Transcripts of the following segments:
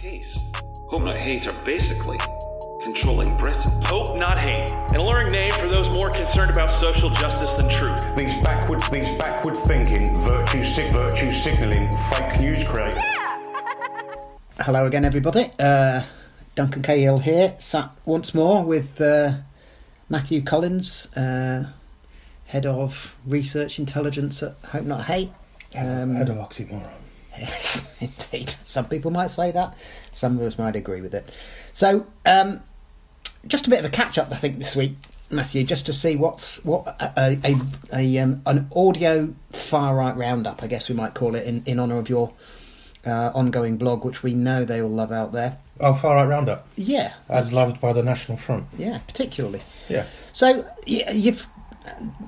case. Hope Not Hate are basically controlling Britain. Hope Not Hate, an alluring name for those more concerned about social justice than truth. These backwards, these backward thinking, virtue, sig- virtue signalling, fake news creators. Hello again, everybody. Uh, Duncan Cahill here, sat once more with uh, Matthew Collins, uh, head of research intelligence at Hope Not Hate. Um, Head of oxymoron. Yes, indeed. Some people might say that. Some of us might agree with it. So, um, just a bit of a catch up, I think, this week, Matthew, just to see what's what a, a, a um, an audio far right roundup, I guess we might call it, in, in honour of your uh, ongoing blog, which we know they all love out there. Oh, far right roundup, Yeah, as loved by the National Front. yeah, particularly. Yeah. So you've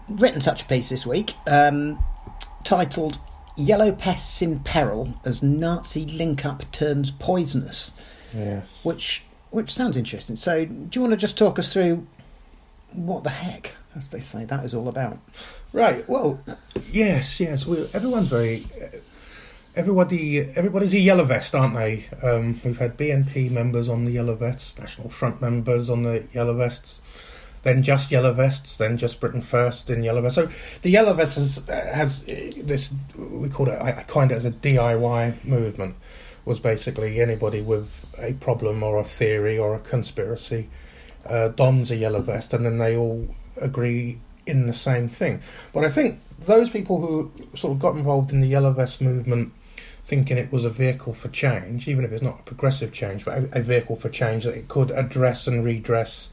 written such a piece this week, um, titled "Yellow Pests in Peril as Nazi Link-Up Turns Poisonous," Yes. which which sounds interesting. So, do you want to just talk us through what the heck, as they say, that is all about? Right. Well, yes, yes. We, everyone's very. Everybody, everybody's a yellow vest, aren't they? Um, we've had BNP members on the yellow vests, National Front members on the yellow vests, then just yellow vests, then just Britain First in yellow vests. So the yellow vests has, has this. We call it. I, I coined it as a DIY movement. Was basically anybody with a problem or a theory or a conspiracy uh, dons a yellow vest, and then they all agree in the same thing. But I think those people who sort of got involved in the yellow vest movement, thinking it was a vehicle for change, even if it's not a progressive change, but a, a vehicle for change that it could address and redress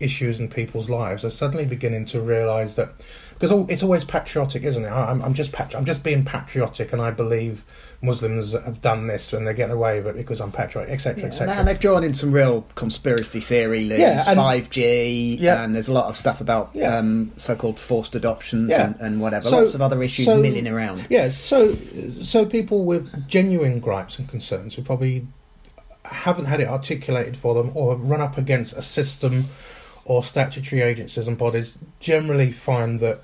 issues in people's lives, are suddenly beginning to realise that because it's always patriotic, isn't it? I'm, I'm just patri- I'm just being patriotic, and I believe Muslims have done this and they're getting away with it because I'm patriotic, etc., and, etc. and they've drawn in some real conspiracy theory Yeah, and- 5G, Yeah. and there's a lot of stuff about Yeah. um, so-called forced adoptions Yeah. and, and whatever. So- Lots of other issues so- milling around. Yeah, so so people with genuine gripes and concerns who probably haven't had it articulated for them or have run up against a system or statutory agencies and bodies generally find that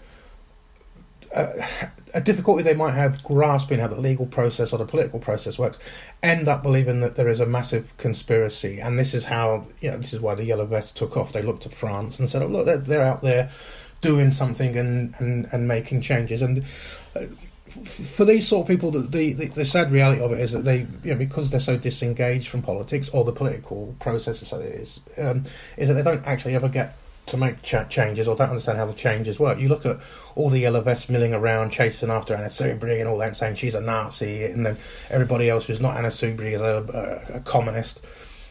uh, a difficulty they might have grasping how the legal process or the political process works end up believing that there is a massive conspiracy. And this is how you know this is why the yellow vests took off. They looked at france and said oh look they're, they're out there doing something and, and, and making changes. And uh, for these sort of people, the, the, the, sad reality of it is that they, you know, because they're so disengaged from politics or the political process as it is, um, is that they don't actually ever get to make ch- changes or don't understand how the changes work. You look at all the yellow vests milling around, chasing after Anna Soubry and all that, saying she's a Nazi, and then everybody else who's not Anna Soubry is a, a, a communist.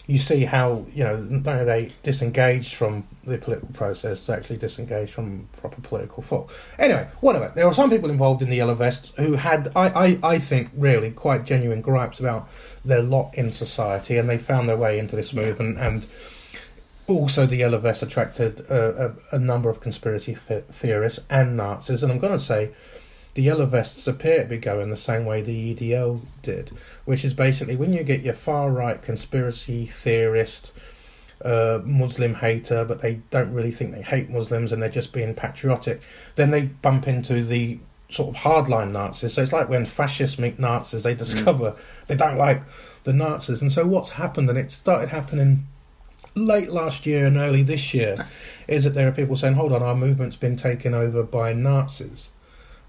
You see how you know they disengaged from the political process, they actually disengaged from proper political thought. Anyway, whatever. There are some people involved in the yellow vests who had, I, I, I think, really quite genuine gripes about their lot in society, and they found their way into this movement and also the yellow vest attracted a, a, a number of conspiracy theorists and Nazis, and I'm going to say the yellow vests appear to be going the same way the EDL did, which is basically when you get your far right conspiracy theorist, uh, Muslim hater, but they don't really think they hate Muslims and they're just being patriotic, then they bump into the sort of hardline Nazis. So it's like when fascists meet Nazis, they discover they don't like the Nazis. And so what's happened, and it started happening late last year and early this year, is that there are people saying, hold on, our movement's been taken over by Nazis.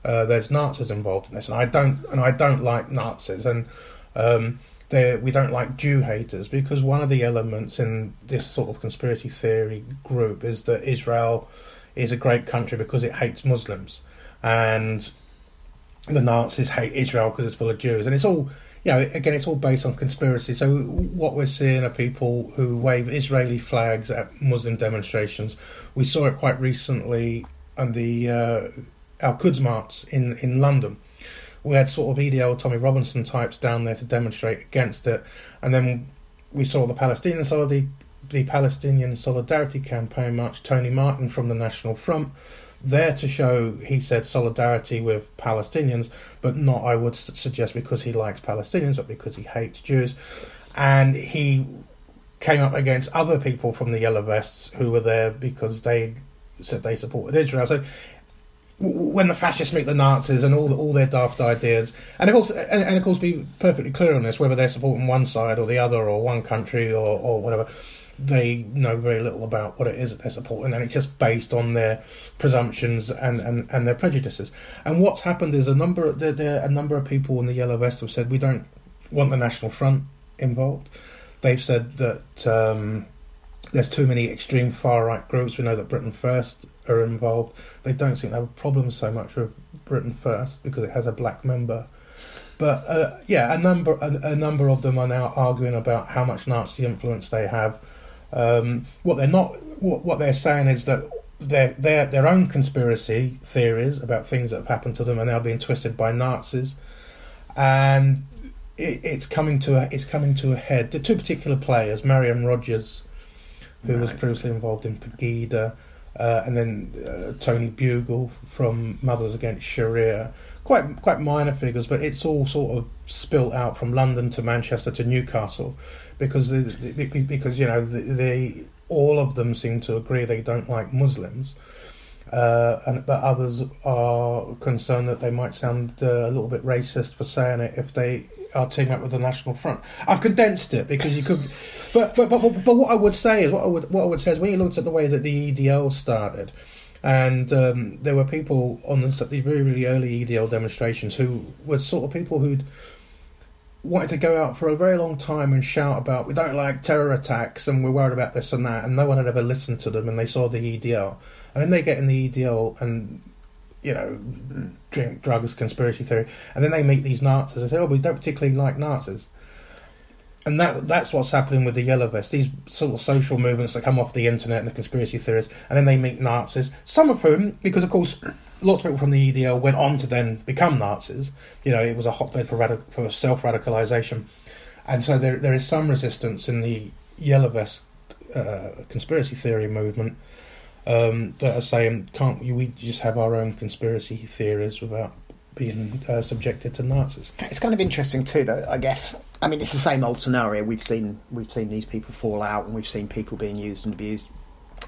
Uh, there's Nazis involved in this, and I don't, and I don't like Nazis, and um, we don't like Jew haters because one of the elements in this sort of conspiracy theory group is that Israel is a great country because it hates Muslims, and the Nazis hate Israel because it's full of Jews, and it's all. You know, again, it's all based on conspiracy. So what we're seeing are people who wave Israeli flags at Muslim demonstrations. We saw it quite recently and the uh, Al Quds march in in London. We had sort of EDL Tommy Robinson types down there to demonstrate against it, and then we saw the Palestinian solidarity, the Palestinian Solidarity Campaign march. Tony Martin from the National Front there to show, he said, solidarity with Palestinians, but not, I would suggest, because he likes Palestinians, but because he hates Jews. And he came up against other people from the Yellow Vests who were there because they said they supported Israel. So when the fascists meet the Nazis and all the, all their daft ideas, and of course, and, and of course, be perfectly clear on this, whether they're supporting one side or the other, or one country or, or whatever, they know very little about what it is that they're supporting, and it's just based on their presumptions and, and, and their prejudices. And what's happened is a number of, there, there, a number of people in the Yellow Vest have said we don't want the National Front involved. They've said that um, there's too many extreme far right groups. We know that Britain First are involved. They don't seem to have a problem so much with Britain First because it has a black member. But uh, yeah, a number a, a number of them are now arguing about how much Nazi influence they have. Um, what they're not, what, what they're saying is that their their their own conspiracy theories about things that have happened to them are now being twisted by Nazis, and it, it's coming to a, it's coming to a head. The two particular players, Mariam Rogers, who was previously involved in Pegida, uh, and then uh, Tony Bugle from Mothers Against Sharia. Quite quite minor figures, but it's all sort of spilt out from London to Manchester to Newcastle, because the, the, because you know the, the all of them seem to agree they don't like Muslims. Uh, and but others are concerned that they might sound uh, a little bit racist for saying it if they are teaming up with the National Front. I've condensed it because you could, but but but, but, what I would say is what I would what I would say is when you looked at the way that the EDL started, and um, there were people on the, the very really early EDL demonstrations who were sort of people who'd wanted to go out for a very long time and shout about we don't like terror attacks and we're worried about this and that and no one had ever listened to them and they saw the EDL and then they get in the EDL and you know drink drugs conspiracy theory and then they meet these Nazis. And say oh we don't particularly like Nazis. And that that's what's happening with the yellow vest. These sort of social movements that come off the internet and the conspiracy theories and then they meet Nazis some of whom because of course lots of people from the EDL went on to then become Nazis. You know it was a hotbed for radic- for self radicalization and so there there is some resistance in the yellow vest uh, conspiracy theory movement um, that are saying can't we, just have our own conspiracy theories without being uh, subjected to Nazis It's kind of interesting too, though. I guess. I mean, it's the same old scenario. We've seen we've seen these people fall out, and we've seen people being used and abused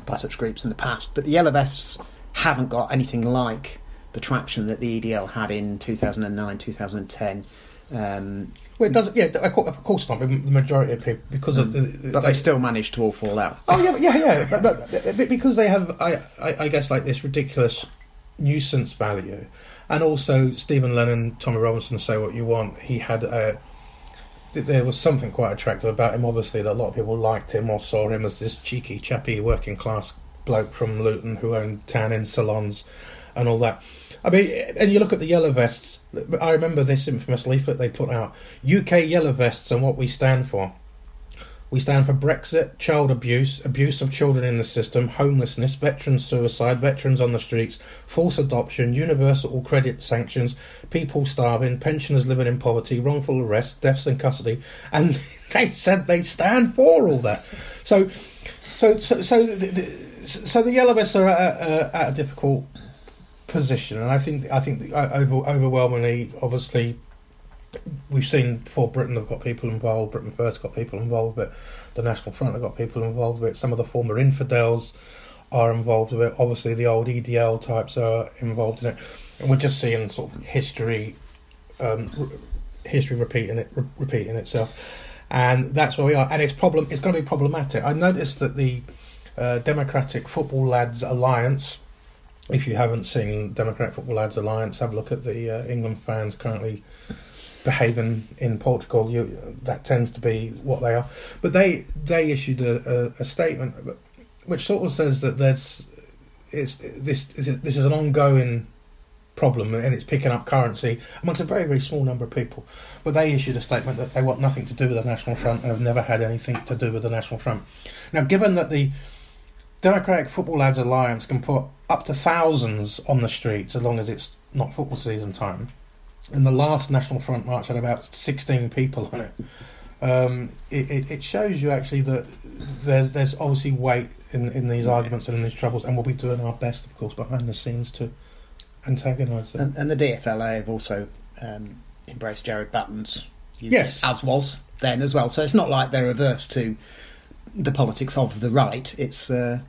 by such groups in the past. But the Vests haven't got anything like the traction that the EDL had in 2009, 2010. Um, well it doesn't yeah of course, not the majority of people because of the, Mm. but they still managed to all fall out. Oh yeah, yeah, yeah. but, but, but because they have, I, I, I guess, like this ridiculous nuisance value, and also Stephen Lennon, Tommy Robinson, say what you want. He had a. There was something quite attractive about him. Obviously, that a lot of people liked him or saw him as this cheeky, chappy, working class bloke from Luton who owned tanning salons and all that. I mean, and you look at the yellow vests. I remember this infamous leaflet they put out: UK yellow vests and what we stand for. We stand for Brexit, child abuse, abuse of children in the system, homelessness, veteran suicide, veterans on the streets, forced adoption, universal credit sanctions, people starving, pensioners living in poverty, wrongful arrests, deaths in custody, and they said they stand for all that. So, so, so, so, the, so the Yellow Vests are at at a difficult position, and I think I think uh, over, overwhelmingly, obviously, we've seen before Britain have got people involved. Britain First got people involved it. The National Front have got people involved with it. Some of the former infidels are involved with it. Obviously, the old EDL types are involved in it, and we're just seeing sort of history, um, history repeating it, re- repeating itself, and that's where we are. And it's problem. It's going to be problematic. I noticed that the uh, Democratic Football Lads Alliance. If you haven't seen Democratic Football Lads Alliance, have a look at the uh, England fans currently behaving in Portugal. You, that tends to be what they are. But they they issued a, a, a statement which sort of says that there's it's this this is an ongoing problem and it's picking up currency amongst a very very small number of people. But they issued a statement that they want nothing to do with the National Front and have never had anything to do with the National Front. Now, given that the Democratic Football Lads Alliance can put up to thousands on the streets as long as it's not football season time. And the last National Front march had about 16 people on it. Um, it, it, it shows you actually that there's there's obviously weight in, in these arguments and in these troubles, and we'll be doing our best, of course, behind the scenes to antagonise them. And, and the DFLA have also um, embraced Jared Button's Yes. as was then as well. So it's not like they're averse to the politics of the right. It's uh,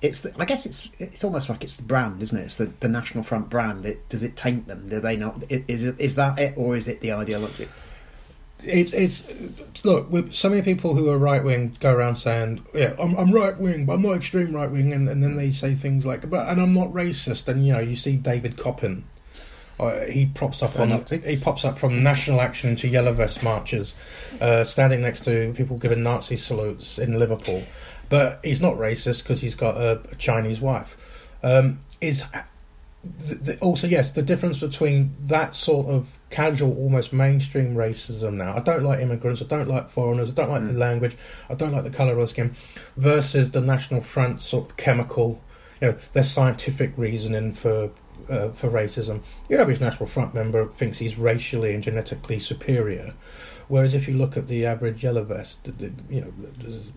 it's the, I guess it's it's almost like it's the brand, isn't it? It's the, the National Front brand. It, does it taint them? Do they not? Is it, is that it, or is it the ideology? It's it's look so many people who are right wing go around saying yeah I'm, I'm right wing but I'm not extreme right wing and, and then they say things like but and I'm not racist and you know you see David Coppin uh, he props up on he pops up from national action to yellow vest marches uh, standing next to people giving Nazi salutes in Liverpool. But he's not racist because he's got a, a Chinese wife. Um, is the, the, also yes the difference between that sort of casual almost mainstream racism now i don't like immigrants i don't like foreigners i don't like the language i don't like the colour of skin versus the national front sort of chemical you know their scientific reasoning for uh, for racism your average national front member thinks he's racially and genetically superior whereas if you look at the average yellow vest th- th- you know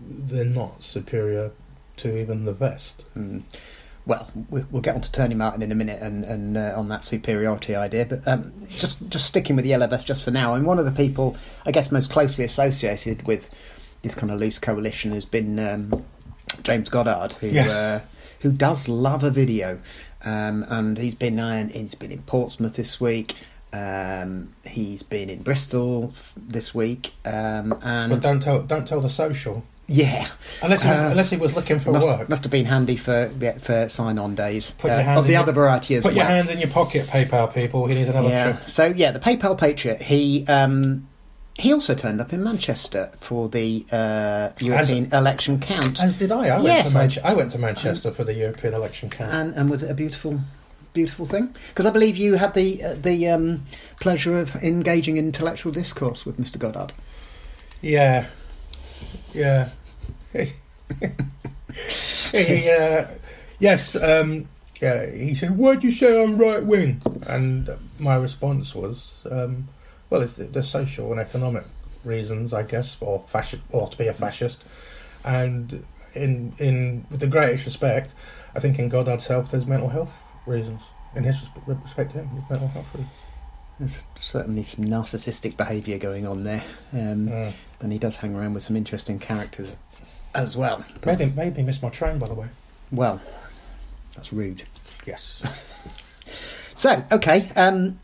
they're not superior to even the vest Mm. Well, we- we'll get on to Tony Martin in a minute and, and uh, on that superiority idea, but um, just just sticking with the yellow vest just for now. And one of the people, I guess, most closely associated with this kind of loose coalition has been um, James Goddard, who Yes. uh, who does love a video, um, and he's been uh, he's been in Portsmouth this week. Um, he's been in Bristol this week, um, and but don't tell don't tell the social yeah, Unless he, Uh, unless he was looking for must, work. must have been handy for yeah, for sign-on days Put your uh, hand of the your- other variety as Put well. your hands in your pocket, PayPal people. He needs another yeah. trip. So yeah, the PayPal Patriot. He um, he also turned up in Manchester for the uh, European election count, As did I. I went, to, I- went to Manchester for the European election count. and and was it a beautiful? Beautiful thing, because I believe you had the uh, the um, pleasure of engaging in intellectual discourse with Mr. Goddard. yeah, yeah. he, uh, yes, um, yeah. He said, "Why do you say I'm right wing?" And my response was, um, "Well, it's the, the social and economic reasons, I guess, or fascist, or to be a fascist." And in in with the greatest respect, I think in Goddard's health, there's mental health reasons. In his respect to him, there's mental health reasons. There's certainly some narcissistic behaviour going on there, um, Mm. and he does hang around with some interesting characters as well. Made, made me miss my train, by the way. Well, that's rude. Yes. So, okay, um,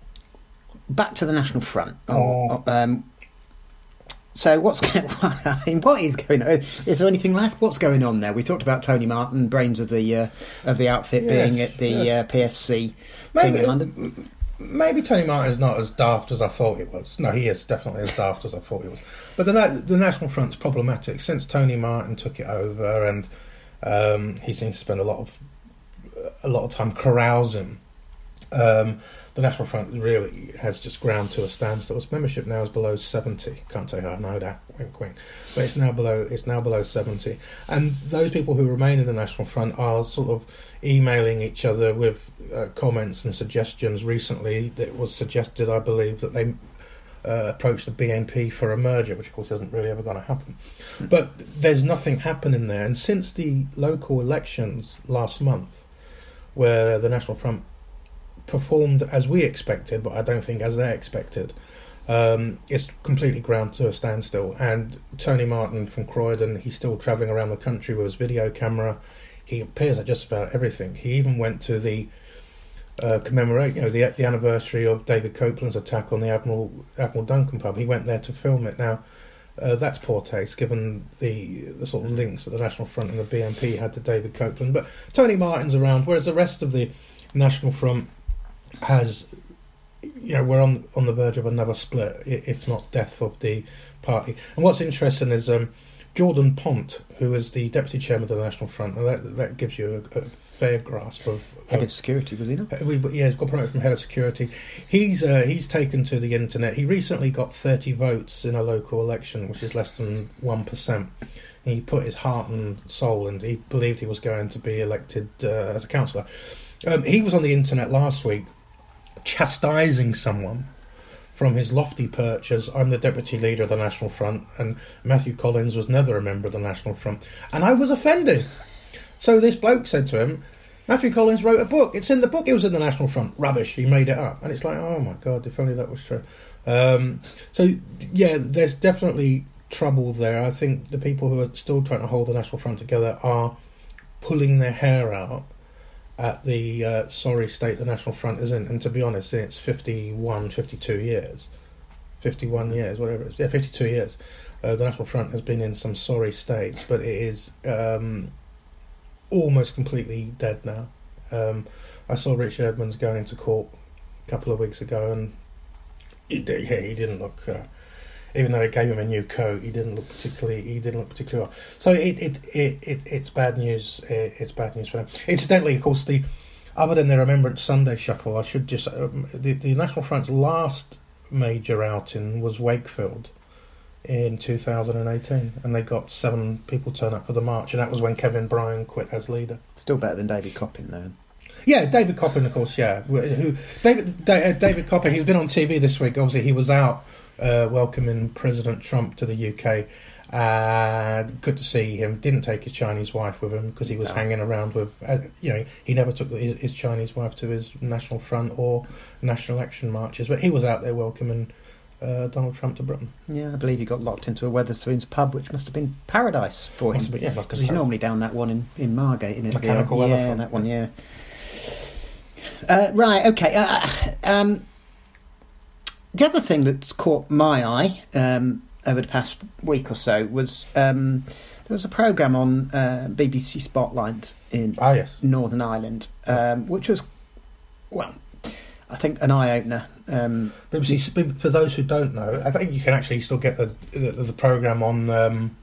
back to the National Front. Oh. um, so, what's going? I mean, what is going on? Is there anything left? What's going on there? We talked about Tony Martin, brains of the uh, of the outfit, Yes, being at the yes. uh, PSC Maybe- in London. Maybe Tony Martin's not as daft as I thought he was. No, he is definitely as daft as I thought he was. But the the National Front's problematic since Tony Martin took it over, and um, he seems to spend a lot of a lot of time carousing. Um, the National Front really has just ground to a standstill. Its membership now is below seventy. Can't say how I know that. Wink, wink. But it's now below. It's now below seventy, and those people who remain in the National Front are sort of emailing each other with uh, comments and suggestions. Recently, that was suggested, I believe, that they uh, approach the BNP for a merger, which of course isn't really ever going to happen. But there's nothing happening there, and since the local elections last month, where the National Front performed as we expected, but I don't think as they expected. Um, it's completely ground to a standstill. And Tony Martin from Croydon, he's still travelling around the country with his video camera. He appears at just about everything. He even went to the uh, commemorate, you know, the the anniversary of David Copeland's attack on the Admiral Admiral Duncan pub. He went there to film it. Now, uh, that's poor taste, given the the sort of links that the National Front and the BNP had to David Copeland. But Tony Martin's around, whereas the rest of the National Front has, you know, we're on on the verge of another split, if not death of the party. And what's interesting is um, Jordan Pont, who is the deputy chairman of the National Front, and that that gives you a, a fair grasp of. Head of security, was he not? Uh, we, yeah, he's got promoted from head of security. He's uh, he's taken to the internet. He recently got thirty votes in a local election, which is less than one percent. He put his heart and soul, and he believed he was going to be elected uh, as a councillor. Um, he was on the internet last week, chastising someone from his lofty perch as I'm the deputy leader of the National Front, and Matthew Collins was never a member of the National Front, and I was offended. So this bloke said to him, Matthew Collins wrote a book. It's in the book. It was in the National Front. Rubbish. He made it up. And it's like, oh my god, if only that was true. Um, so yeah, there's definitely trouble there. I think the people who are still trying to hold the National Front together are pulling their hair out at the uh, sorry state the National Front is in. And to be honest, in its 51, 52 years, 51 years, whatever it is, yeah, 52 years, uh, the National Front has been in some sorry states, but it is um, almost completely dead now. Um, I saw Richard Edmonds going into court a couple of weeks ago, and he, did, yeah, he didn't look. Uh, even though it gave him a new coat, he didn't look particularly. He didn't look particularly well. So it, it, it, it it's bad news. It, it's bad news for them. Incidentally, of course, the other than the Remembrance Sunday Shuffle, I should just um, the the National Front's last major outing was Wakefield in 2018, and they got seven people turn up for the march, and that was when Kevin Bryan quit as leader. Still better than David Coppin, though. Yeah, David Coppin, of course. Yeah, who David uh, David Coppin? He's been on TV this week. Obviously, he was out uh, welcoming President Trump to the UK. And good to see him. Didn't take his Chinese wife with him because he was No. hanging around with, uh, you know, he never took his, his Chinese wife to his National Front or National Action marches, but he was out there welcoming uh, Donald Trump to Britain. Yeah, I believe he got locked into a Wetherspoons pub, which must have been paradise for him. Been, yeah, Because he's normally down that one in, in Margate, isn't? Mechanical yeah, Elephant. that one, yeah. Uh, right, okay. Uh, um, the other thing that's caught my eye um, over the past week or so was um, there was a programme on uh, BBC Spotlight in Ah, yes. Northern Ireland, um, which was, well, I think an eye opener. Um, BBC, for those who don't know, I think you can actually still get the the, the program on um,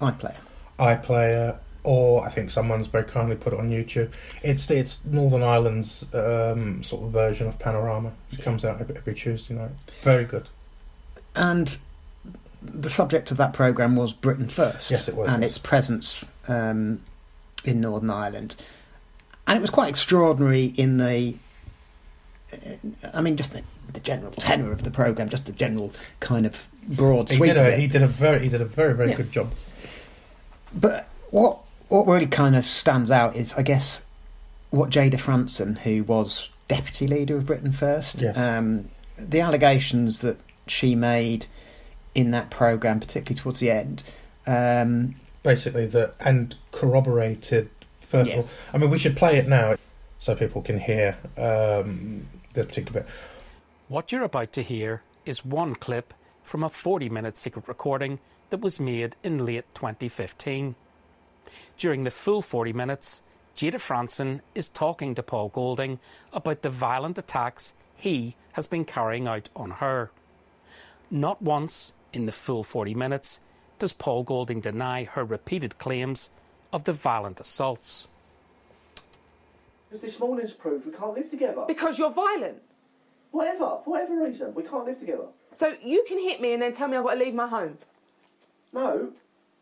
iPlayer. iPlayer, or I think someone's very kindly put it on YouTube. It's it's Northern Ireland's um, sort of version of Panorama, which comes out every, every Tuesday night. Very good. And the subject of that programme was Britain First. Yes, it was, And its presence um, in Northern Ireland. And it was quite extraordinary in the. uh, I mean, just the, the general tenor of the programme, just the general kind of broad He sweep did of a it. he did a very he did a very very Yeah. good job. But what what really kind of stands out is, I guess, what Jayda Fransen, who was deputy leader of Britain First, Yes. um, the allegations that she made in that program, particularly towards the end. Um, Basically, the and corroborated. First Yeah. of all, I mean, we should play it now so people can hear um, this particular bit. What you're about to hear is one clip from a 40 minute secret recording that was made in late 2015. During the full 40 minutes, Jayda Fransen is talking to Paul Golding about the violent attacks he has been carrying out on her. Not once in the full 40 minutes does Paul Golding deny her repeated claims of the violent assaults. Because this morning's proved we can't live together. Because you're violent. Whatever, for whatever reason, we can't live together. So you can hit me and then tell me I've got to leave my home. No,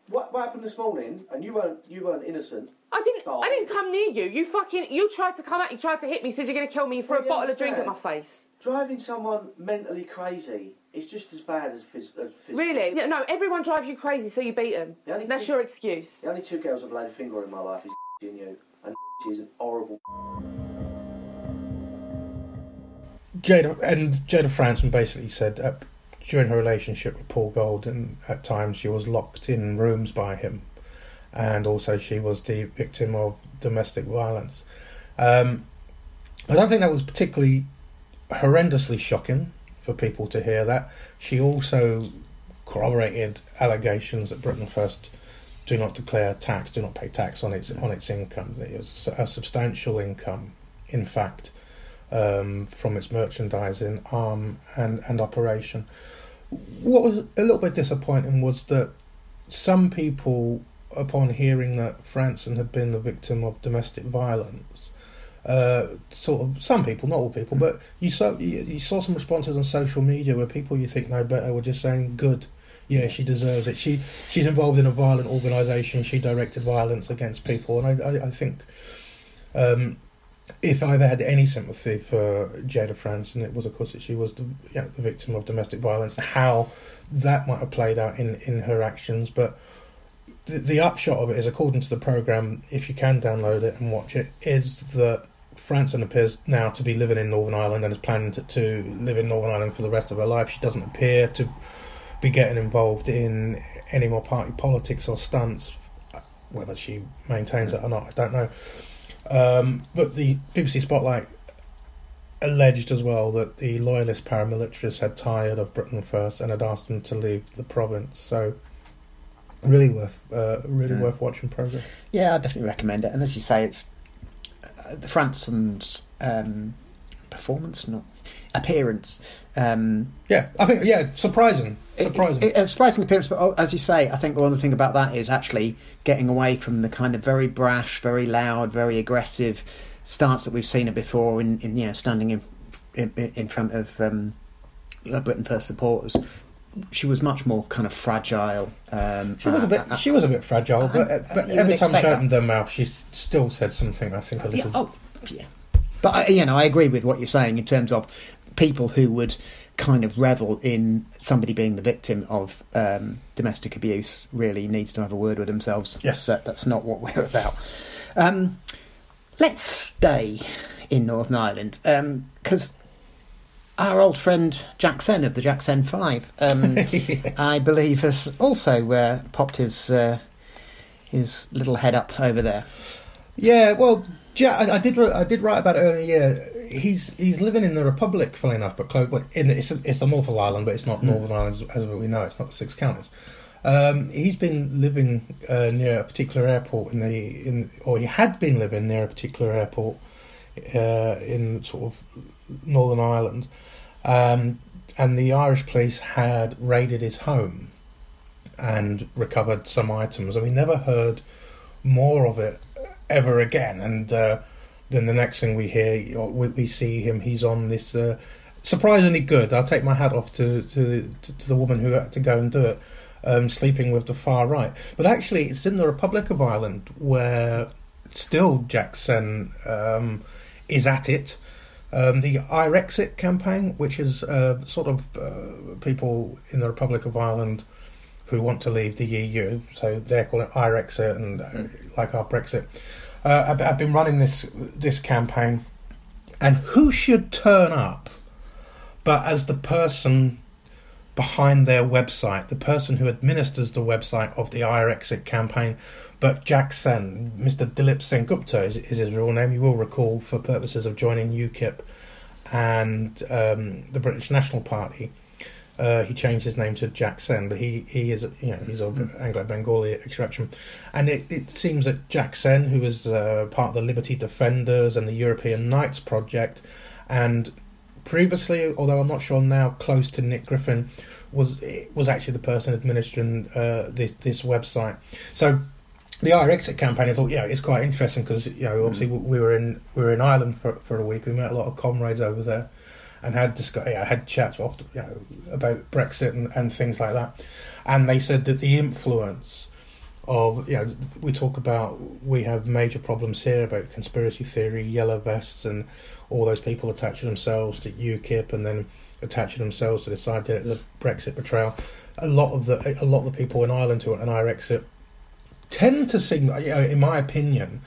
what, what happened this morning? And you weren't you weren't innocent. I didn't. Oh. I didn't come near you. You fucking. You tried to come out. You tried to hit me. Said you're going to kill me. Threw a you bottle of drink at my understand? face. Driving someone mentally crazy is just as bad as, phys- as physical. Really? No, no. Everyone drives you crazy, so you beat them. The only That's two- your excuse. The only two girls I've laid a finger on in my life is and you, and is an horrible. Jayda and Jayda Fransen basically said uh, during her relationship with Paul Golding, at times she was locked in rooms by him, and also she was the victim of domestic violence. Um, I don't think that was particularly horrendously shocking for people to hear that. She also corroborated allegations that Britain First do not declare tax, do not pay tax on its on its income. It was a substantial income, in fact, um, from its merchandising arm and, and operation. What was a little bit disappointing was that some people, upon hearing that Fransen had been the victim of domestic violence, uh, sort of some people, not all people, but you saw you, you saw some responses on social media where people you think know better were just saying, "Good, yeah, she deserves it. She she's involved in a violent organisation. She directed violence against people." And I I, I think. Um, if I ever had any sympathy for Jayda France, and it was, of course, that she was the, you know, the victim of domestic violence. How that might have played out in, in her actions, but the, the upshot of it is, according to the program, if you can download it and watch it, is that Fransen appears now to be living in Northern Ireland and is planning to, to live in Northern Ireland for the rest of her life. She doesn't appear to be getting involved in any more party politics or stunts. whether she maintains it or not, I don't know. Um, but the BBC Spotlight alleged as well that the loyalist paramilitaries had tired of Britain First and had asked them to leave the province. So, really worth, uh, really Mm. worth watching program. Yeah, I definitely recommend it. And as you say, it's uh, the Fransen's um, performance, not appearance. Um, Yeah, I think yeah, surprising, surprising. It, it- surprising appearance, but oh, as you say, I think one of the thing about that is actually getting away from the kind of very brash, very loud, very aggressive stance that we've seen her before in, in you know standing in in, in front of um, uh, Britain First supporters. She was much more kind of fragile. Um, she was a uh, bit, uh, she was a bit fragile, but, I- but every time she opened her mouth, she still said something. I think a Yeah, little. oh, yeah. But I, you know, I agree with what you're saying in terms of people who would kind of revel in somebody being the victim of um, domestic abuse. Really needs to have a word with themselves. Yes. that, that's not what we're about. Um, let's stay in Northern Ireland because. our old friend Jack Sen of the Jack Sen Five, um, I believe, has also uh, popped his uh, his little head up over there. Yeah, well, ja I, I did. I did write about it earlier. He's he's living in the Republic, funnily enough, but close. In the, it's it's the North of Ireland, but it's not Northern Ireland as, as we know. It's not the six counties. Um, he's been living uh, near a particular airport in the in, or he had been living near a particular airport uh, in sort of Northern Ireland, um, and the Irish police had raided his home and recovered some items, and we never heard more of it ever again. And uh, then the next thing we hear, we, we see him. He's on this uh, surprisingly good. I'll take my hat off to to, to, the woman who had to go and do it. Um, sleeping with the far right, but actually, it's in the Republic of Ireland where still Jack Sen um, is at it. Um, the Irexit campaign, which is uh, sort of uh, people in the Republic of Ireland who want to leave the EU, so they're calling it Irexit and uh, like our Brexit. Uh, I've, I've been running this this campaign, and who should turn up, but as the person behind their website, the person who administers the website of the Irexit campaign. But Jack Sen, Mr. Dilip Sengupta is, is his real name. You will recall, for purposes of joining UKIP and um, the British National Party, uh, he changed his name to Jack Sen, but he, he is you know he's of Anglo Bengali extraction, and it, it seems that Jack Sen, who is uh, part of the Liberty Defenders and the European Knights Project, and previously, although I'm not sure now, close to Nick Griffin, was was actually the person administering uh, this this website. So the IREXIT campaign, I thought, yeah, it's quite interesting because you know obviously we we were in we were in Ireland for for a week. We met a lot of comrades over there and had discuss, yeah, had chats often, you know, about Brexit and, and things like that. And they said that the influence of you know we talk about we have major problems here about conspiracy theory, yellow vests, and all those people attaching themselves to UKIP and then attaching themselves to this idea of the Brexit betrayal. A lot of the a lot of the people in Ireland who are an Irexit tend to seem, you know, in my opinion,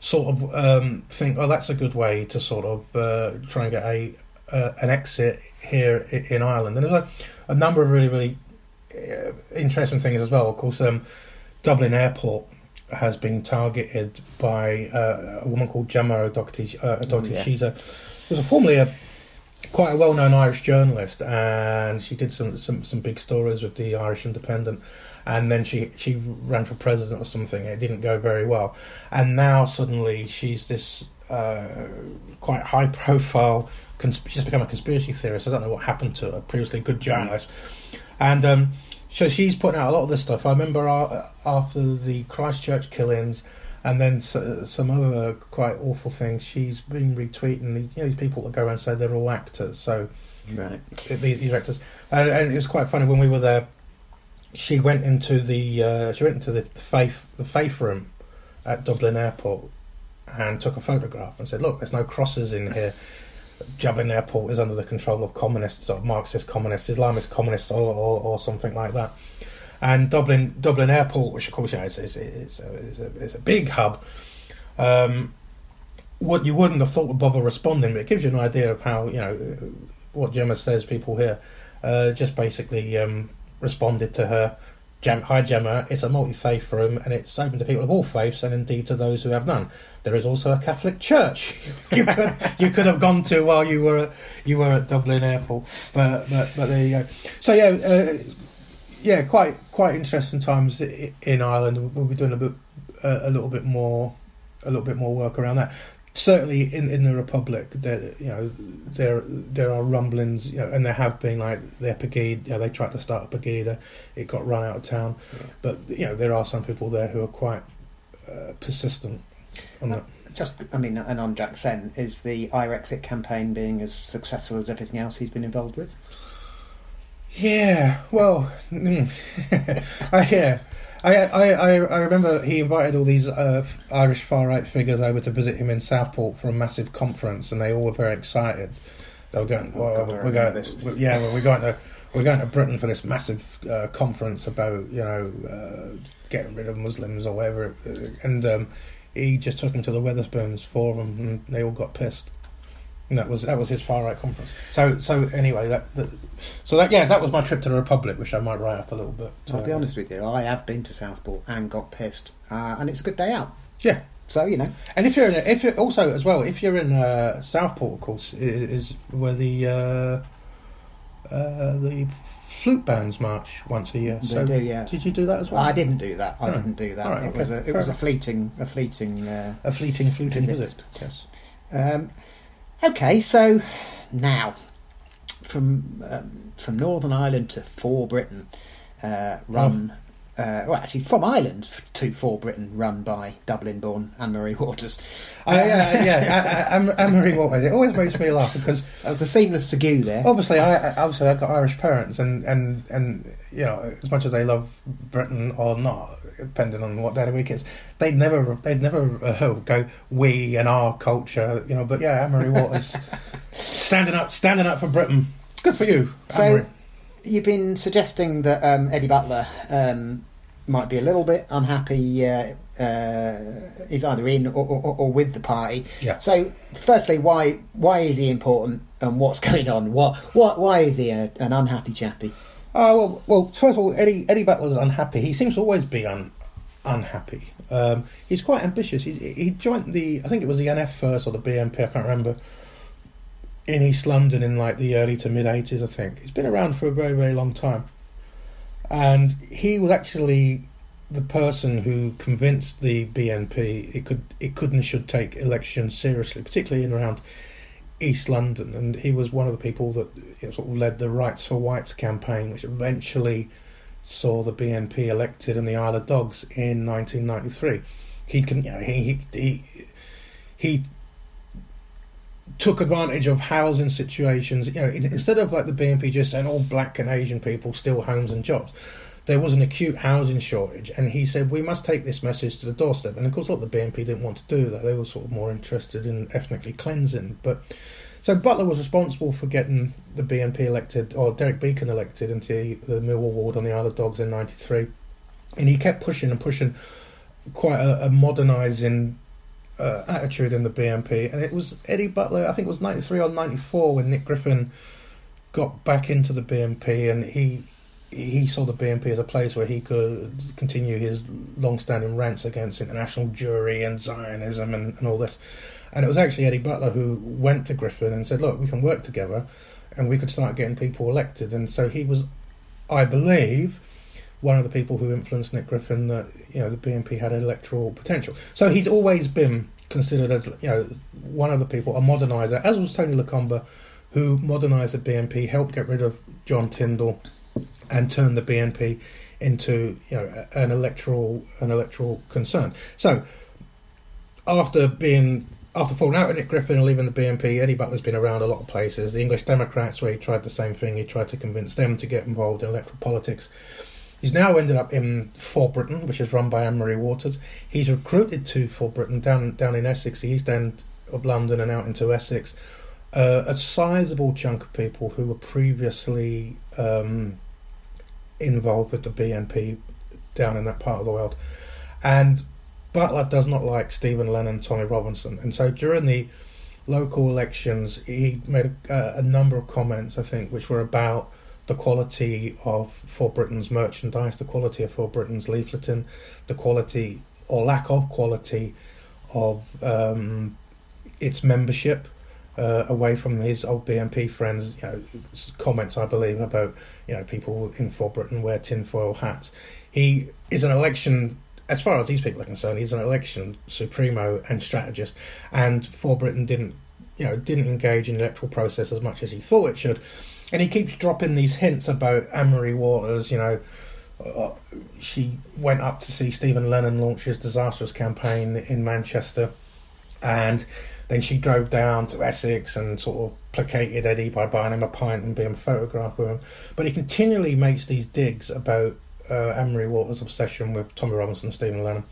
sort of um, think, oh, that's a good way to sort of uh, try and get a uh, an exit here in Ireland. And there's a, a number of really really uh, interesting things as well. Of course, um, Dublin Airport has been targeted by uh, a woman called Gemma O'Doherty. Uh, O'Doherty. yeah. She's a was a formerly a quite a well-known Irish journalist, and she did some, some, some big stories with the Irish Independent. And then she she ran for president or something. It didn't go very well, and now suddenly she's this uh, quite high-profile. Cons- she's become a conspiracy theorist. I don't know what happened to a Previously, good journalist, and um, so she's putting out a lot of this stuff. I remember uh, after the Christchurch killings, and then so, some other quite awful things. She's been retweeting these, you know, these people that go around and say they're all actors. So Right. these, these actors, and, and it was quite funny when we were there. She went into the uh, she went into the faith the faith room at Dublin Airport and took a photograph and said, "Look, there's no crosses in here." Dublin Airport is under the control of communists, or Marxist communists, Islamist communists, or, or, or something like that. And Dublin Dublin Airport, which of course yeah, is, is, is, a, is, a, is a big hub, um, what you wouldn't have thought would bother responding, but it gives you an idea of how you know what Gemma says. People here uh, just basically um, responded to her Gem, High Gemma, it's a multi-faith room, and it's open to people of all faiths, and indeed to those who have none. There is also a Catholic church you could you could have gone to while you were at, you were at Dublin Airport, but but but there you go. So yeah, uh, yeah, quite quite interesting times in Ireland. We'll be doing a bit a little bit more a little bit more work around that. Certainly in, in the Republic, there you know there there are rumblings, you know, and there have been like the Pegida. You know, they tried to start a Pegida, it got run out of town, but you know there are some people there who are quite uh, persistent on that. Just, I mean, and on Jack Sen, is the IREXIT campaign being as successful as everything else he's been involved with? Yeah, well, mm, I, yeah, I, I, I, I remember he invited all these uh, Irish far right figures over to visit him in Southport for a massive conference, and they all were very excited. They were going, Oh, God, we're going, this. we- yeah, well, we're going to we're going to Britain for this massive uh, conference about you know uh, getting rid of Muslims or whatever, uh, and um, he just took them to the Wetherspoons for them, and they all got pissed. And that was that was his far right conference. So so anyway, that, that so that yeah, that was my trip to the Republic, which I might write up a little bit. I'll be Uh, honest with you, I have been to Southport and got pissed, uh, and it's a good day out. Yeah, So you know, and if you're in, a, if you're also as well, if you're in uh, Southport, of course, is where the uh, uh, the flute bands march once a year. They so do, yeah. did you do that as well? I didn't do that. I didn't do that. Right, it okay. was a it Fair was a fleeting a fleeting. Uh, A fleeting fluting Visit. visit. Yes. um, okay, so now from um, from Northern Ireland to For Britain, uh, run. Uh, well, actually, from Ireland to For Britain, run by Dublin-born Anne Marie Waters. Uh, yeah, yeah. Anne- Anne Anne Marie Waters. It always makes me laugh because That was a seamless segue there. obviously, I obviously I've got Irish parents, and and and you know, as much as they love Britain or not, depending on what day of the week it is, they'd never they'd never uh, go we and our culture, you know. But yeah, Anne Marie Waters standing up, standing up for Britain. Good for you, Anne-Marie. You've been suggesting that um, Eddie Butler um, might be a little bit unhappy. Uh, uh, he's either in or, or, or with the party. Yeah. So, firstly, why why is he important, and what's going on? What what why is he a, an unhappy chappie? Oh well, well. First of all, Eddie Eddie Butler's unhappy. He seems to always be un, unhappy. Um, he's quite ambitious. He, he joined the, I think it was the NF first or the BNP. I can't remember. In East London in like the early to mid eighties, I think. He's been around for a very very long time, and he was actually the person who convinced the BNP it could it could and should take elections seriously, particularly in around East London, and he was one of the people that you know, sort of led the Rights for Whites campaign, which eventually saw the BNP elected in the Isle of Dogs in 1993. He can, you know, he he, he took advantage of housing situations. You know, instead of like the BNP just saying all black and Asian people steal homes and jobs. There was an acute housing shortage, and he said we must take this message to the doorstep. And of course, look, the BNP didn't want to do that; they were sort of more interested in ethnically cleansing. But so Butler was responsible for getting the BNP elected, or Derek Beackon elected into the Millwall ward on the Isle of Dogs in '93, and he kept pushing and pushing quite a, a modernising uh, attitude in the BNP. And it was Eddie Butler, I think it was '93 or '94 when Nick Griffin got back into the BNP, and he he saw the BNP as a place where he could continue his long-standing rants against international Jewry and Zionism and, and all this. And it was actually Eddie Butler who went to Griffin and said, "Look, we can work together, and we could start getting people elected." And so he was, I believe, one of the people who influenced Nick Griffin that you know the BNP had electoral potential. So he's always been considered as you know one of the people, a moderniser, as was Tony Lecomber, who modernised the BNP, helped get rid of John Tyndall, and turned the BNP into you know an electoral an electoral concern. So after being after falling out with Nick Griffin and leaving the BNP, Eddie Butler's been around a lot of places. The English Democrats, where he tried the same thing, he tried to convince them to get involved in electoral politics. He's now ended up in For Britain, which is run by Anne Marie Waters. He's recruited to For Britain down down in Essex, the East End of London, and out into Essex. Uh, a sizable chunk of people who were previously um, involved with the BNP down in that part of the world, and Butler does not like Stephen Lennon, Tommy Robinson, and so during the local elections, he made a, a number of comments, I think, which were about the quality of For Britain's merchandise, the quality of For Britain's leafleting, the quality or lack of quality of um, its membership. Uh, away from his old BNP friends, you know, comments I believe about you know people in For Britain wear tinfoil hats. He is an election, as far as these people are concerned, he's an election supremo and strategist, and For Britain didn't you know didn't engage in the electoral process as much as he thought it should, and he keeps dropping these hints about Anne-Marie Waters, you know. Uh, she went up to see Stephen Lennon launch his disastrous campaign in Manchester, and then she drove down to Essex and sort of placated Eddie by buying him a pint and being photographed with him. But he continually makes these digs about uh, Anne-Marie Waters' obsession with Tommy Robinson and Stephen Lennon.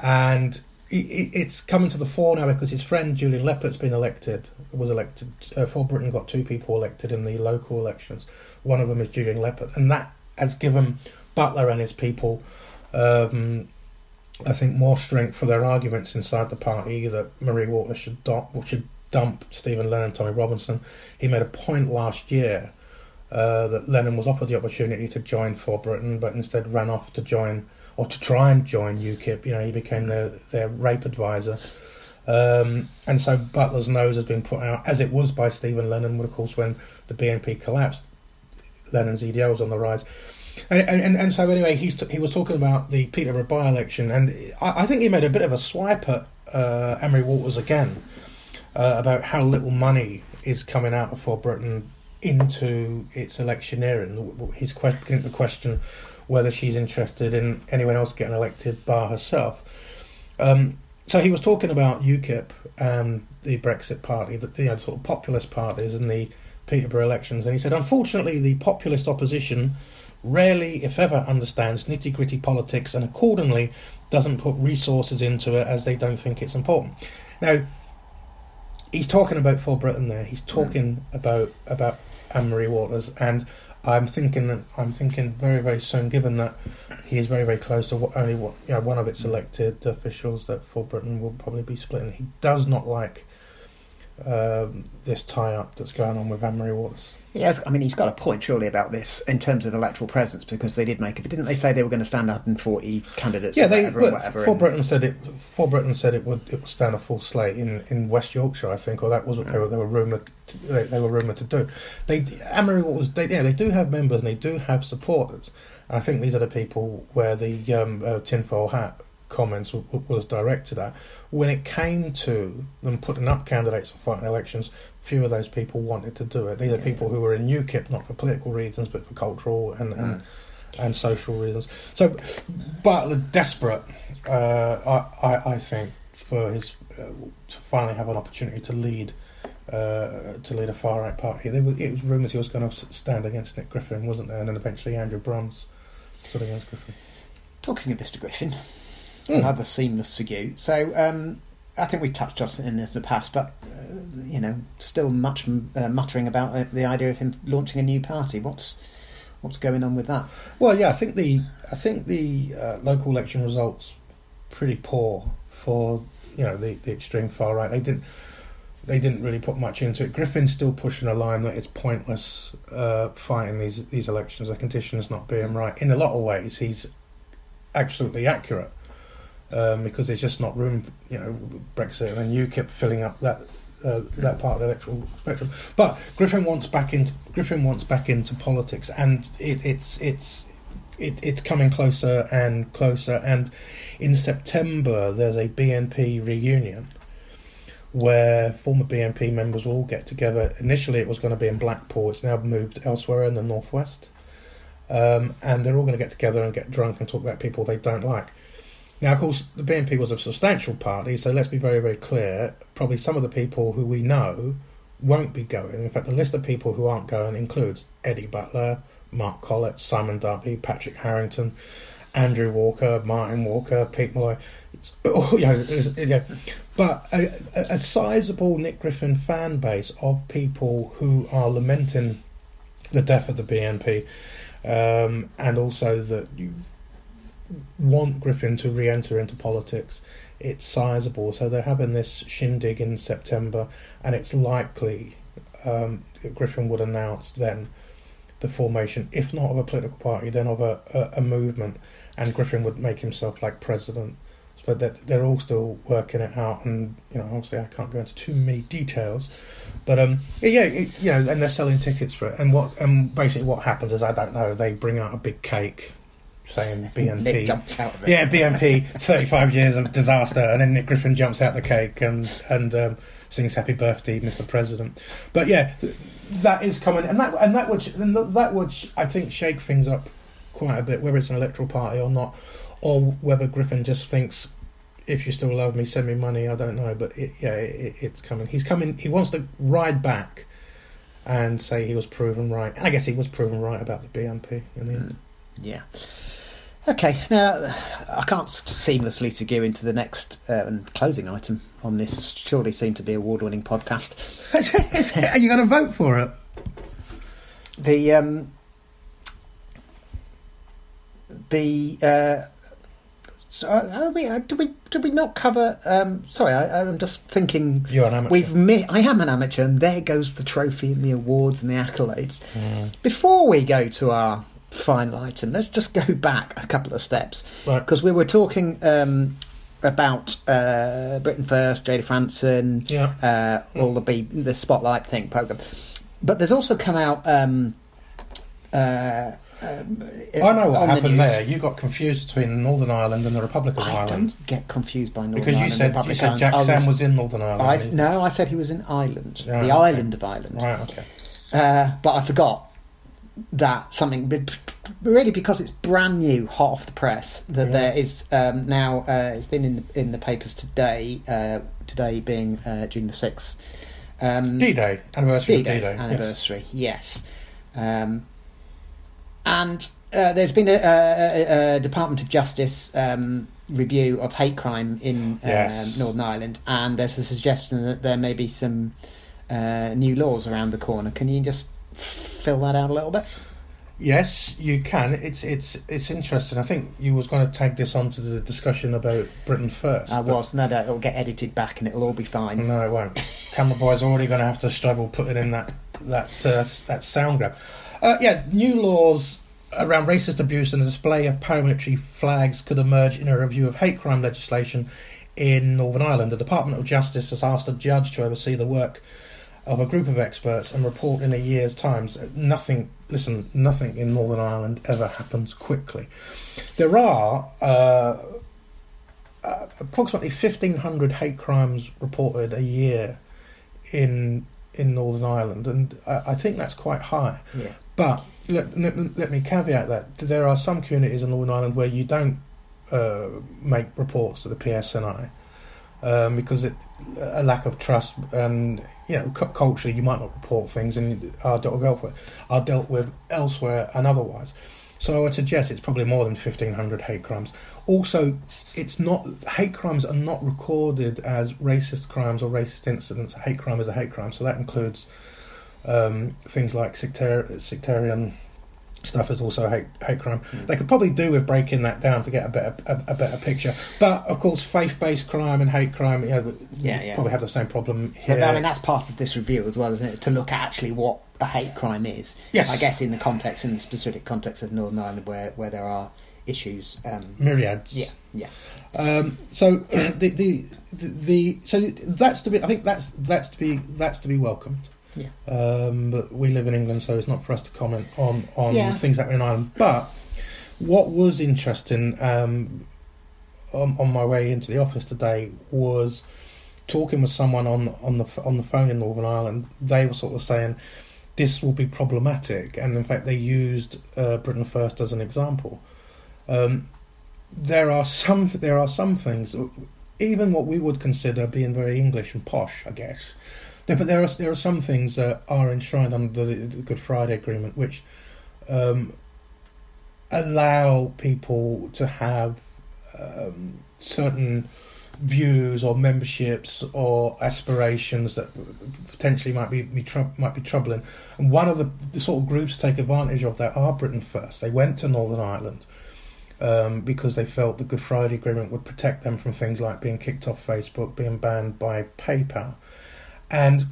And it's coming to the fore now because his friend Julian Leppert's been elected, was elected. Uh, for Britain got two people elected in the local elections. One of them is Julian Leppert. And that has given Butler and his people um, I think, more strength for their arguments inside the party that Marie Waters should dump, should dump Stephen Lennon, Tommy Robinson. He made a point last year uh, that Lennon was offered the opportunity to join For Britain, but instead ran off to join or to try and join UKIP. You know, he became their their rape advisor. Um, and so Butler's nose has been put out, as it was by Stephen Lennon, of course, when the BNP collapsed, Lennon's EDL was on the rise. And, and, and so anyway, he's t- he was talking about the Peterborough by-election, and I, I think he made a bit of a swipe at uh, Anne-Marie Waters again uh, about how little money is coming out for Britain into its electioneering. He's questioning the question whether she's interested in anyone else getting elected bar herself. Um, so he was talking about UKIP and the Brexit Party, the you know, sort of populist parties in the Peterborough elections, and he said, unfortunately, the populist opposition rarely, if ever, understands nitty gritty politics and accordingly doesn't put resources into it as they don't think it's important. Now, he's talking about For Britain there. He's talking yeah. about about Anne Marie Waters, and I'm thinking that I'm thinking very very soon, given that he is very very close to what, only what you know, one of its elected officials, that For Britain will probably be splitting. He does not like um, this tie up that's going on with Anne Marie Yes, I mean he's got a point surely about this in terms of electoral presence because they did make it. But didn't they say they were going to stand up in forty candidates? Yeah, they. Whatever, whatever, for Britain said it. For Britain said it would it would stand a full slate in, in West Yorkshire, I think, or that was what they were they were rumoured they, they, were rumoured to do. They Amory was they yeah they do have members and they do have supporters. I think these are the people where the um, uh, tinfoil hat comments w- was directed at. When it came to them putting up candidates for fighting elections, few of those people wanted to do it. These are people who were in UKIP not for political reasons but for cultural and and, mm. and social reasons. So Butler desperate, uh, I, I, I think, for his uh, to finally have an opportunity to lead. Uh, to lead a far right party. There was, it was rumours he was going to stand against Nick Griffin, wasn't there? And then eventually Andrew Brons stood against Griffin. Talking of Mr. Griffin, mm. another seamless segue. So um, I think we touched on this in the past, but uh, you know, still much uh, muttering about the, the, idea of him launching a new party. What's what's going on with that? Well, yeah, I think the I think the uh, local election results pretty poor for you know the, the extreme far right. They didn't they didn't really put much into it. Griffin's still pushing a line that it's pointless uh, fighting these these elections. The conditions not being right. In a lot of ways, he's absolutely accurate um, because there's just not room, you know, Brexit and UKIP filling up that uh, that part of the electoral spectrum. But Griffin wants back into Griffin wants back into politics, and it, it's it's it, it's coming closer and closer. And in September, there's a BNP reunion where former BNP members will all get together. Initially, it was going to be in Blackpool. It's now moved elsewhere in the northwest, um, and they're all going to get together and get drunk and talk about people they don't like. Now, of course, the BNP was a substantial party, so let's be very, very clear. Probably some of the people who we know won't be going. In fact, the list of people who aren't going includes Eddie Butler, Mark Collett, Simon Darby, Patrick Harrington, Andrew Walker, Martin Walker, Pete Molloy. Oh, you know, yeah. But a, a sizable Nick Griffin fan base of people who are lamenting the death of the BNP um, and also that you want Griffin to re-enter into politics. It's sizable, so they're having this shindig in September, and it's likely um, Griffin would announce then the formation, if not of a political party, then of a, a, a movement, and Griffin would make himself like president. But that they're all still working it out, and you know, obviously, I can't go into too many details. But um, yeah, it, you know, and they're selling tickets for it. And what and basically what happens is, I don't know, they bring out a big cake saying BNP. Nick jumps out of it. Yeah, BNP, 35 years of disaster, and then Nick Griffin jumps out the cake and and um, sings "Happy Birthday, Mr. President." But yeah, that is coming, and that and that would and that would I think shake things up quite a bit, whether it's an electoral party or not, or whether Griffin just thinks. If you still love me, send me money. I don't know, but it, yeah, it, it's coming. He's coming. He wants to ride back and say he was proven right. And I guess he was proven right about the BNP in the end. Yeah. Okay, now I can't seamlessly to into the next uh, and closing item on this surely seem to be award-winning podcast. Are you going to vote for it? The um, the uh, so are we, uh, did we did we not cover? Um, sorry, I, I'm just thinking. You're an amateur. We've mi- I am an amateur, and there goes the trophy and the awards and the accolades. Before we go to our final item, let's just go back a couple of steps Right. because we were talking um, about uh, Britain First, Jayda Fransen, Yeah. uh, all the B, the Spotlight thing program. But there's also come out. Um, uh, um, I know what on the happened there. You got confused between Northern Ireland and the Republic of I Ireland don't get confused by Northern because you Ireland said Republic you said Jack Sen was in Northern Ireland. I, no, I said he was in Ireland, the okay. island of Ireland. Right. Okay. Uh, but I forgot that something really because it's brand new, hot off the press. That Yeah. there is um, now. Uh, it's been in the, in the papers today. Uh, today being uh, June the sixth. Um, D-Day anniversary D-Day, of D-Day. yes. anniversary. Yes, Um, and uh, there's been a, a, a Department of Justice um, review of hate crime in um, Yes. Northern Ireland, and there's a suggestion that there may be some uh, new laws around the corner. Can you just fill that out a little bit? Yes, you can. It's it's it's interesting. I think you was going to tag this onto the discussion about Britain first. I was. No, no, it'll get edited back, and it'll all be fine. No, it won't. Camera boy's already going to have to struggle putting in that that uh, that sound grab. Uh, yeah, new laws around racist abuse and the display of paramilitary flags could emerge in a review of hate crime legislation in Northern Ireland. The Department of Justice has asked a judge to oversee the work of a group of experts and report in a year's time. Nothing, listen, nothing in Northern Ireland ever happens quickly. There are uh, uh, approximately 1,500 hate crimes reported a year in in Northern Ireland, and I, I think that's quite high. Yeah. But let, let, let me caveat that there are some communities in Northern Ireland where you don't uh, make reports to the PSNI um, because it, a lack of trust and you know culturally you might not report things and are dealt with elsewhere, are dealt with elsewhere and otherwise. So I would suggest it's probably more than fifteen hundred hate crimes. Also, it's not hate crimes are not recorded as racist crimes or racist incidents. A hate crime is a hate crime, so that includes um, things like sectari- sectarian stuff is also hate hate crime. They could probably do with breaking that down to get a better a, a better picture. But of course, faith based crime and hate crime, you know, Yeah, yeah. probably have the same problem here. But I mean, that's part of this review as well, isn't it? To look at actually what a hate crime is. Yes. I guess in the context, in the specific context of Northern Ireland, where where there are issues. Um, myriads. yeah, yeah. Um, so the, the the the so that's to be. I think that's that's to be that's to be welcomed. Yeah. Um, but we live in England, so it's not for us to comment on on Yeah. things happening in Ireland. But what was interesting um, on, on my way into the office today was talking with someone on on the on the phone in Northern Ireland. They were sort of saying this will be problematic, and in fact, they used uh, Britain First as an example. Um, there are some there are some things, even what we would consider being very English and posh, I guess. There, but there are there are some things that are enshrined under the, the Good Friday Agreement, which um, allow people to have um, certain views or memberships or aspirations that potentially might be, be might be troubling. And one of the, the sort of groups to take advantage of that are Britain First. They went to Northern Ireland um, because they felt the Good Friday Agreement would protect them from things like being kicked off Facebook, being banned by PayPal, and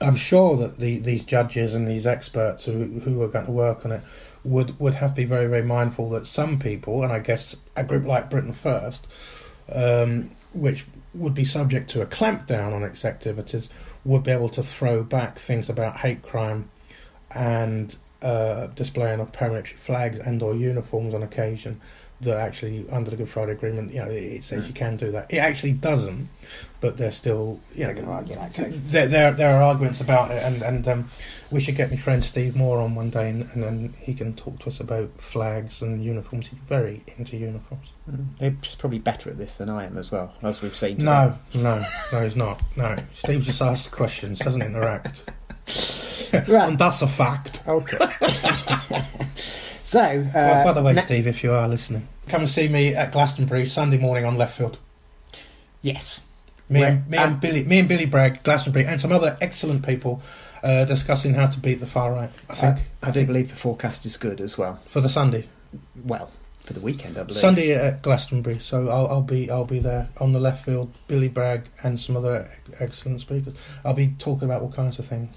I'm sure that the, these judges and these experts who who are going to work on it would would have to be very very mindful that some people, and I guess a group like Britain First, um, which would be subject to a clampdown on its activities, would be able to throw back things about hate crime and uh, displaying of paramilitary flags and or uniforms on occasion that actually under the Good Friday Agreement, you know, it, it says you can do that. It actually doesn't, but there's still, you know, They're argue that case. there, there there are arguments about it, and and um, we should get my friend Steve Moore on one day, and, and then he can talk to us about flags and uniforms. He's very into uniforms. He's probably better at this than I am as well, as we've seen. today. No, no, no, he's not. No, Steve just asks questions, doesn't interact. Right. and that's a fact. Okay. so, uh, Well, by the way, Steve, if you are listening, come and see me at Glastonbury Sunday morning on Left Field. yes, Me, Where- and, me uh, and Billy, me and Billy Bragg, Glastonbury, and some other excellent people uh, discussing how to beat the far right. I think. I, I do believe the forecast is good as well. for the Sunday, Well, for the weekend, I believe. Sunday at Glastonbury. So I'll, I'll be I'll be there on the left field. Billy Bragg and some other excellent speakers. I'll be talking about all kinds of things.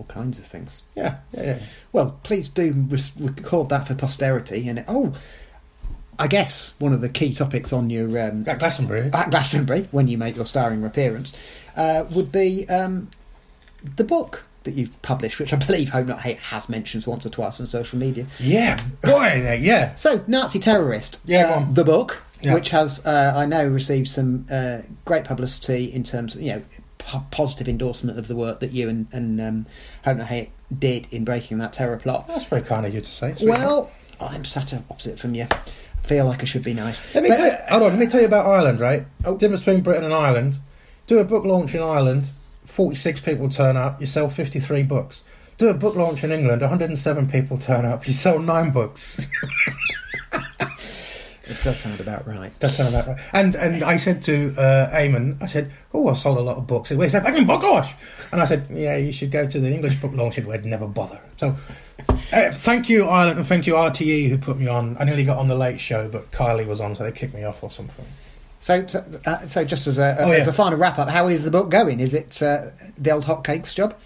All kinds of things. Yeah, yeah, yeah. Well, please do record that for posterity. And oh, I guess one of the key topics on your um, At Glastonbury. at Glastonbury when you make your starring appearance uh, would be um, the book that you've published, which I believe Hope Not Hate has mentioned once or twice on social media. Yeah, boy, yeah. So, Nazi Terrorist, Yeah, uh, the book, Yeah. which has, uh, I know, received some uh, great publicity in terms of, you know, po- positive endorsement of the work that you and, and um, Hope Not Hate did in breaking that terror plot. That's very kind of you to say. sweetheart. Well, I'm sat opposite from you. Feel like I should be nice. Let me But- tell you, hold on. Let me tell you about Ireland. Right, difference between Britain and Ireland. Do a book launch in Ireland, forty-six people turn up. You sell fifty-three books. Do a book launch in England, one hundred and seven people turn up. You sell nine books. It does sound about right. That sound about right. And and I said to uh, Eamon, I said, "Oh, I sold a lot of books." He went, "He said, "Fucking book launch," and I said, "Yeah, you should go to the English book launch." He would never bother. So, uh, thank you Ireland and thank you RTE who put me on. I nearly got on the late show, but Kylie was on, so they kicked me off or something. So, so, uh, so just as a, Oh, as a final wrap up, how is the book going? Is it uh, the old hotcakes job?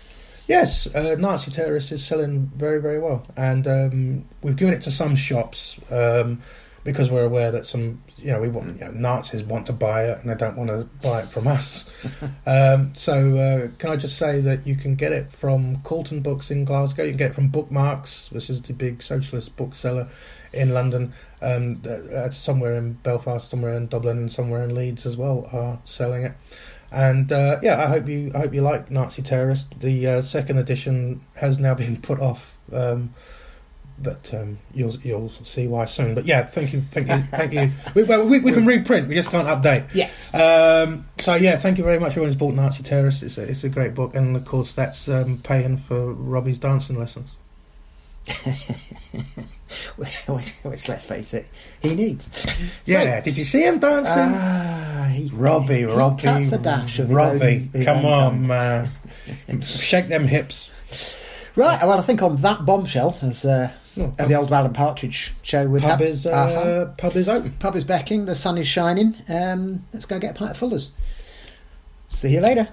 Yes, uh, Nazi Terrorist is selling very, very well, and um, we've given it to some shops um, because we're aware that some, you know, we want you know, Nazis want to buy it and they don't want to buy it from us. um, so, uh, can I just say that you can get it from Calton Books in Glasgow. You can get it from Bookmarks, which is the big socialist bookseller in London. Um, th- uh, somewhere in Belfast, somewhere in Dublin, and somewhere in Leeds as well are selling it. And uh, yeah, I hope you I hope you like Nazi Terrorist. The uh, second edition has now been put off, um, but um, you'll you'll see why soon. But yeah, thank you, thank you, thank you. We, well, we, we can reprint, we just can't update. Yes. Um, so yeah, thank you very much everyone who's bought Nazi Terrorist. It's a, it's a great book, and of course that's um, paying for Robbie's dancing lessons. which, which, let's face it, he needs. Yeah, did you see him dancing? Ah, he, Robbie, he Robbie, cuts a dash of Robbie, own- come on, man, shake them hips. Right, well, I think on that bombshell, as uh, Oh, as the old Alan Partridge show would Pub have, is uh, uh-huh. pub is open. pub is becking, the sun is shining. Um, let's go get a pint of Fuller's. See you later.